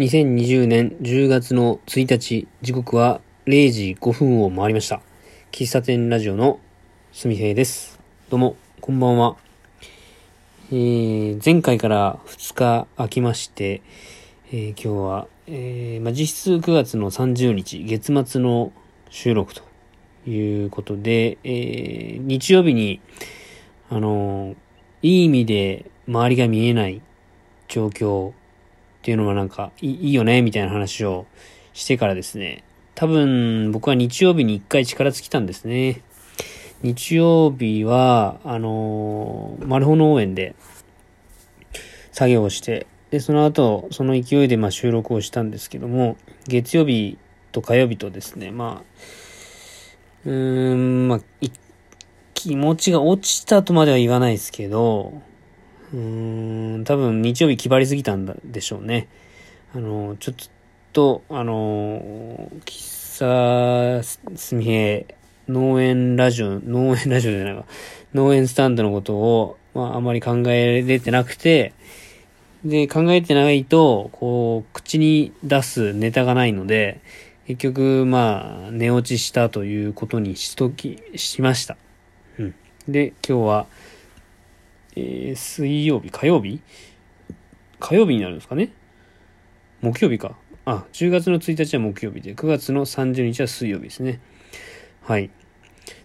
2020年10月の1日、時刻は0時5分を回りました。喫茶店ラジオのすみへいです。どうも、こんばんは。えー、前回から2日空きまして、えー今日は、えーまあ、実質9月の30日、月末の収録ということで、えー日曜日に、あのいい意味で周りが見えない状況っていうのはなんかいいよねみたいな話をしてからですね、多分僕は日曜日に一回力尽きたんですね。日曜日は、あのー、マルホ農園で作業をして、で、その後、その勢いでまあ収録をしたんですけども、月曜日と火曜日とですね、まあ、うーん、まあ、気持ちが落ちたとまでは言わないですけど、うん、多分日曜日気張りすぎたんだでしょうね。あの、ちょっと、あの、喫茶すみへ農園ラジオ、農園ラジオじゃないわ。農園スタンドのことを、まあ、あまり考えれてなくて、で、考えてないと、こう、口に出すネタがないので、結局、まあ、寝落ちしたということにしとき、しました。うん。で、今日は、えー水曜日、火曜日？火曜日になるんですかね？木曜日か。あ、10月の1日は木曜日で、9月の30日は水曜日ですね。はい。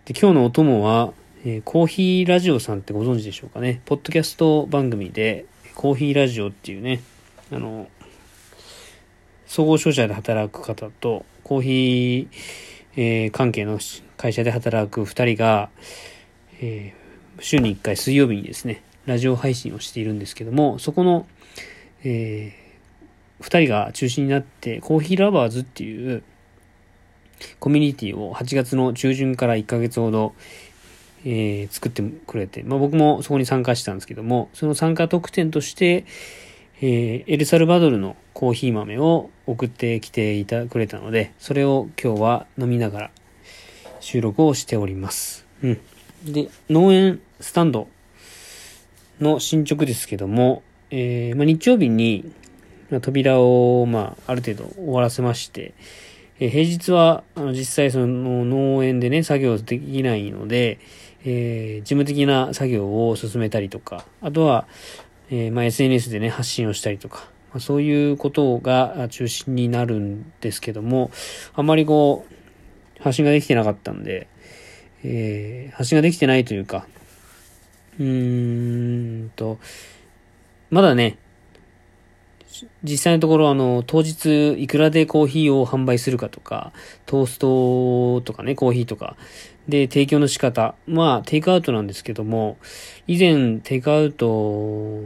で、今日のお供は、えーコーヒーラジオさんってご存知でしょうかね？ポッドキャスト番組で、コーヒーラジオっていうね、あの、総合商社で働く方と、コーヒー、えー関係の会社で働く2人が、えー週に1回水曜日にですね、ラジオ配信をしているんですけども、そこの、えー、2人が中心になって、コーヒーラバーズっていうコミュニティを8月の中旬から1ヶ月ほど、えー作ってくれて、まあ、僕もそこに参加したんですけども、その参加特典として、えーエルサルバドルのコーヒー豆を送ってきていたくれたので、それを今日は飲みながら収録をしております。うん。で、農園スタンドの進捗ですけども、えーまあ、日曜日に、扉を、まあ、ある程度終わらせまして、えー平日は、あの、実際その農園でね、作業できないので、えー事務的な作業を進めたりとか、あとは、えーまあ、SNS でね、発信をしたりとか、まあ、そういうことが中心になるんですけども、あまりこう、発信ができてなかったんで、えー発信ができてないというか、うーんと、まだね、実際のところあの、当日いくらでコーヒーを販売するかとか、トーストとかね、コーヒーとか、で、提供の仕方。まあ、テイクアウトなんですけども、以前、テイクアウト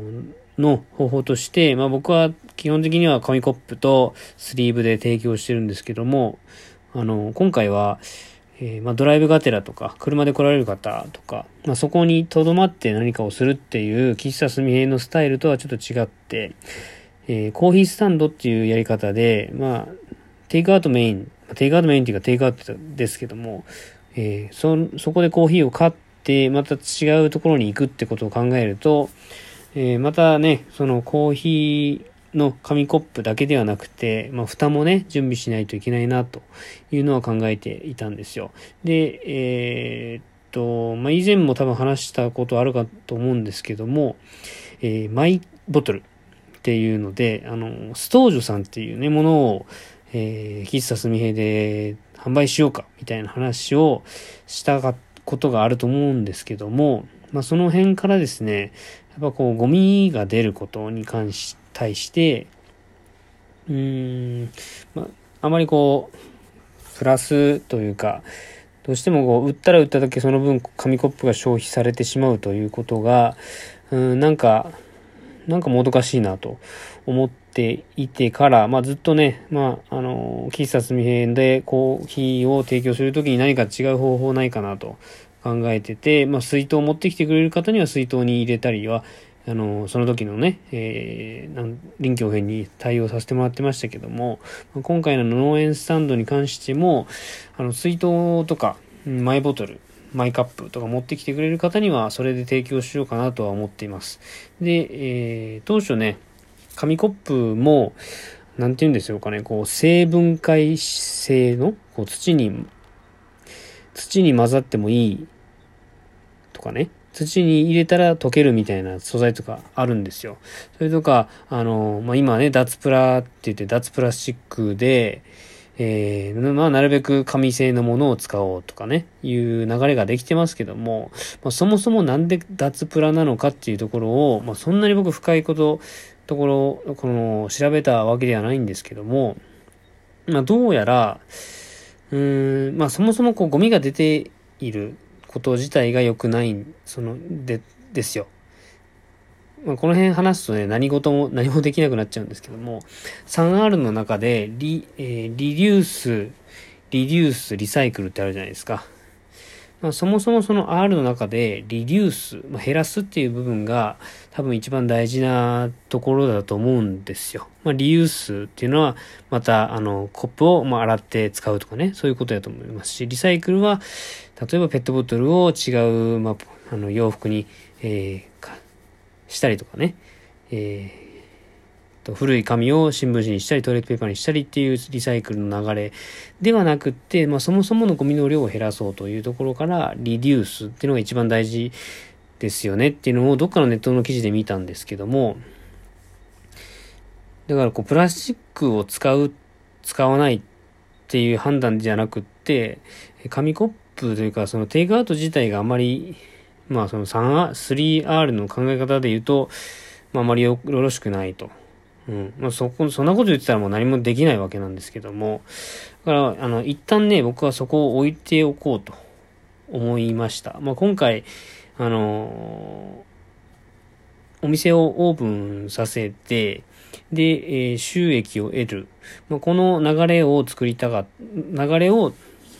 の方法として、まあ僕は基本的には紙コップとスリーブで提供してるんですけども、あの、今回は、えーまあ、ドライブがてらとか、車で来られる方とか、まあ、そこに留まって何かをするっていう、喫茶すみへのスタイルとはちょっと違って、えーコーヒースタンドっていうやり方で、まあ、テイクアウトメイン、テイクアウトメインっていうかテイクアウトですけども、えーそ、そこでコーヒーを買って、また違うところに行くってことを考えると、えまたね、そのコーヒーの紙コップだけではなくて、まあ、蓋もね、準備しないといけないな、というのは考えていたんですよ。で、えーっと、まあ、以前も多分話したことあるかと思うんですけども、えーマイボトルっていうので、あの、ストージョさんっていうね、ものを、えー、喫茶すみへで販売しようか、みたいな話をしたことがあると思うんですけども、まあ、その辺からですね、やっぱこう、ゴミが出ることに関して、対して、うーん、まあ、あまりこう、プラスというか、どうしてもこう、売ったら売っただけその分紙コップが消費されてしまうということが、うん、なんか、なんかもどかしいなと思っていてから、まあずっとね、まああの、喫茶すみへんでコーヒーを提供するときに何か違う方法ないかなと考えてて、まあ水筒を持ってきてくれる方には水筒に入れたりは、あの、その時のね、えー、臨機応変に対応させてもらってましたけども、今回の農園スタンドに関しても、あの、水筒とか、マイボトル、マイカップとか持ってきてくれる方には、それで提供しようかなとは思っています。で、えー当初ね、紙コップも、なんて言うんでしょうかね、こう、生分解性の、こう、土に、土に混ざってもいいとかね、土に入れたら溶けるみたいな素材とかあるんですよ。それとか、あの、まあ、今ね、脱プラって言って脱プラスチックで、えー、まあ、なるべく紙製のものを使おうとかね、いう流れができてますけども、まあ、そもそもなんで脱プラなのかっていうところを、まあ、そんなに僕深いこと、ところ、この、調べたわけではないんですけども、まあ、どうやら、うん、まあ、そもそもこう、ゴミが出ていること自体が良くない、その、で、ですよ。まあ、この辺話すとね、何事も何もできなくなっちゃうんですけども、3R の中でリ、えー、リデュース、リデュース、リサイクルってあるじゃないですか。まあ、そもそもその R の中でリデュース、まあ、減らすっていう部分が多分一番大事なところだと思うんですよ。まあ、リユースっていうのはまたあのコップをま洗って使うとかね、そういうことだと思いますし、リサイクルは例えばペットボトルを違う、まあ、あの洋服に、えー、したりとかね、えーと古い紙を新聞紙にしたりトイレットペーパーにしたりっていうリサイクルの流れではなくって、まあ、そもそものゴミの量を減らそうというところからリデュースっていうのが一番大事ですよねっていうのをどっかのネットの記事で見たんですけども。だからこうプラスチックを使う使わないっていう判断じゃなくって紙コップというかそのテイクアウト自体があまりまあその 3R、の考え方で言うと、まああまりよろしくないと。うん。まあ、そこ、そんなこと言ってたらもう何もできないわけなんですけども、だから、あの、一旦ね、僕はそこを置いておこうと思いました。まあ、今回、あの、お店をオープンさせて、で、えー、収益を得る。まあ、この流れを作りたが、流れを、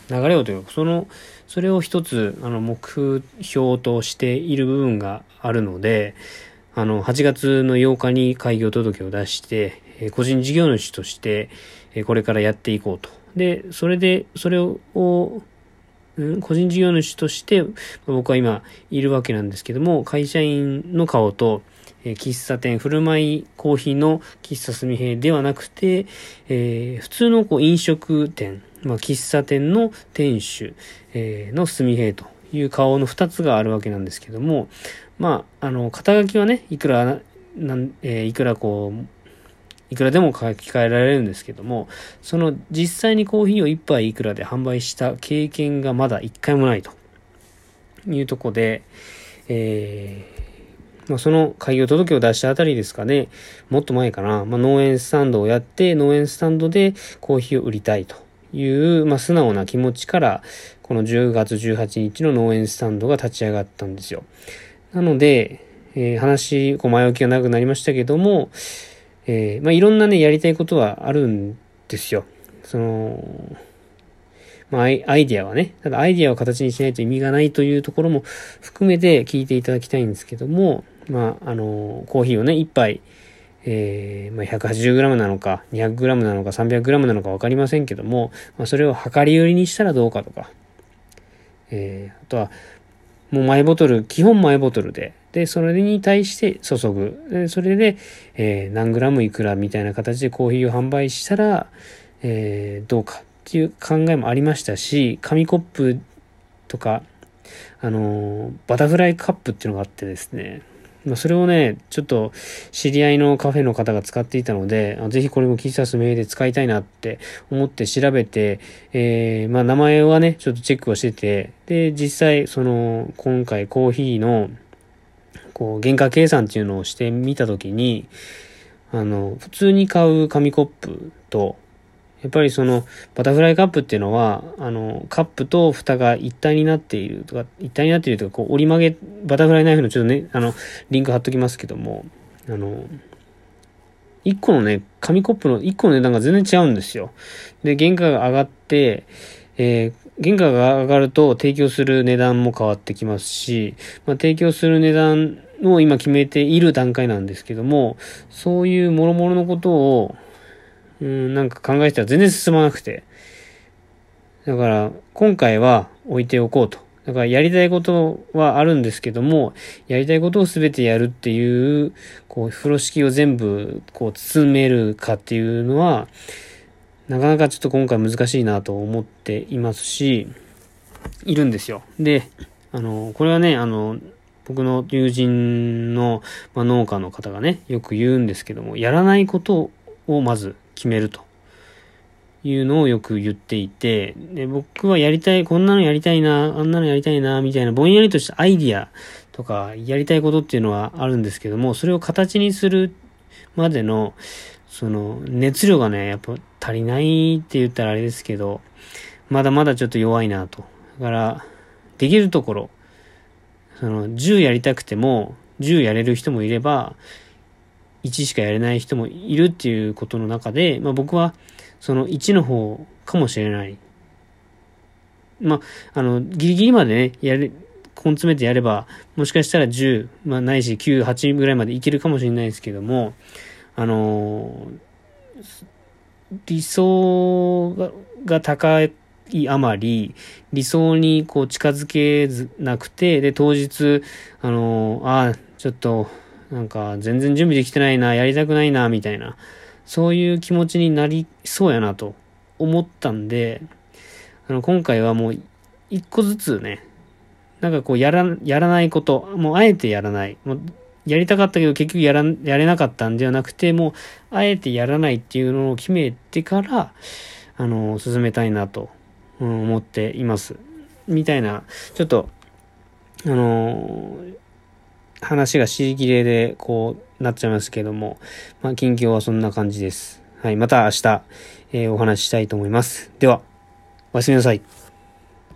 流れをというか、その、それを一つ、あの、目標としている部分があるので、あの、8月の8日に開業届を出して、え個人事業主として、えこれからやっていこうと。で、それで、それを、個人事業主として、僕は今いるわけなんですけども、会社員の顔と、え喫茶店、振る舞いコーヒーの喫茶すみへではなくて、えー、普通のこう飲食店、まあ、喫茶店の店主、えー、のすみへという顔の二つがあるわけなんですけども、まあ、あの、肩書きはね、いくら、なん、えー、いくらこう、いくらでも書き換えられるんですけども、その実際にコーヒーを一杯いくらで販売した経験がまだ一回もないと。いうとこで、えー、まあ、その開業届を出したあたりですかね、もっと前かな、まあ、農園スタンドをやって、農園スタンドでコーヒーを売りたいという、まあ、素直な気持ちから、この10月18日の農園スタンドが立ち上がったんですよ。なので、えー、話、前置きが長くなりましたけども、えー、まあ、いろんなね、やりたいことはあるんですよ。その、まあ、アイディアはね、ただアイディアを形にしないと意味がないというところも含めて聞いていただきたいんですけども、まあ、あの、コーヒーをね、一杯、えー、まあ、180g なのか、200g なのか、300g なのか分かりませんけども、まあ、それを量り売りにしたらどうかとか、えー、あとは、もうマイボトル、基本マイボトルで、で、それに対して注ぐ。でそれで、えー、何グラムいくらみたいな形でコーヒーを販売したら、えー、どうかっていう考えもありましたし、紙コップとか、あのー、バタフライカップっていうのがあってですね、まあ、それをね、ちょっと知り合いのカフェの方が使っていたので、ぜひこれも喫茶スメイで使いたいなって思って調べて、えー、まあ名前はね、ちょっとチェックをしてて、で、実際、その、今回コーヒーの、こう、原価計算っていうのをしてみたときに、あの、普通に買う紙コップと、やっぱりそのバタフライカップっていうのは、あの、カップと蓋が一体になっているとか、一体になっているとか、こう折り曲げ、バタフライナイフのちょっとね、あの、リンク貼っときますけども、あの、一個のね、紙コップの一個の値段が全然違うんですよ。で、原価が上がって、えー、原価が上がると提供する値段も変わってきますし、まあ、提供する値段を今決めている段階なんですけども、そういう諸々のことを、うん、なんか考えてたら全然進まなくて。だから、今回は置いておこうと。だからやりたいことはあるんですけども、やりたいことを全てやるっていう、こう、風呂敷を全部、こう、包めるかっていうのは、なかなかちょっと今回難しいなと思っていますし、いるんですよ。で、あの、これはね、あの、僕の友人の、まあ、農家の方がね、よく言うんですけども、やらないことをまず決めるというのをよく言っていて、で僕はやりたい、こんなのやりたいな、あんなのやりたいな、みたいなぼんやりとしたアイディアとかやりたいことっていうのはあるんですけども、それを形にするまでの、その熱量がね、やっぱ足りないって言ったらあれですけど、まだまだちょっと弱いなと。だから、できるところ、その、10やりたくても、10やれる人もいれば、1しかやれない人もいるっていうことの中で、まあ僕は、その1の方かもしれない。まあ、あの、ギリギリまでね、やれ、根詰めてやれば、もしかしたら10、まあないし9、8ぐらいまでいけるかもしれないですけども、あの理想が高いいあまり、理想にこう近づけずなくて、で、当日、あの、ああ、ちょっと、なんか全然準備できてないな、やりたくないな、みたいな、そういう気持ちになりそうやなと思ったんで、あの、今回はもう一個ずつね、なんかこうやら、やらないこと、もうあえてやらない。もうやりたかったけど結局やら、やれなかったんではなくて、もうあえてやらないっていうのを決めてから、あの、進めたいなと思っています。みたいな、ちょっと、あのー、話が尻切れで、こう、なっちゃいますけども、まあ、近況はそんな感じです。はい、また明日、えー、お話ししたいと思います。では、おやすみなさい。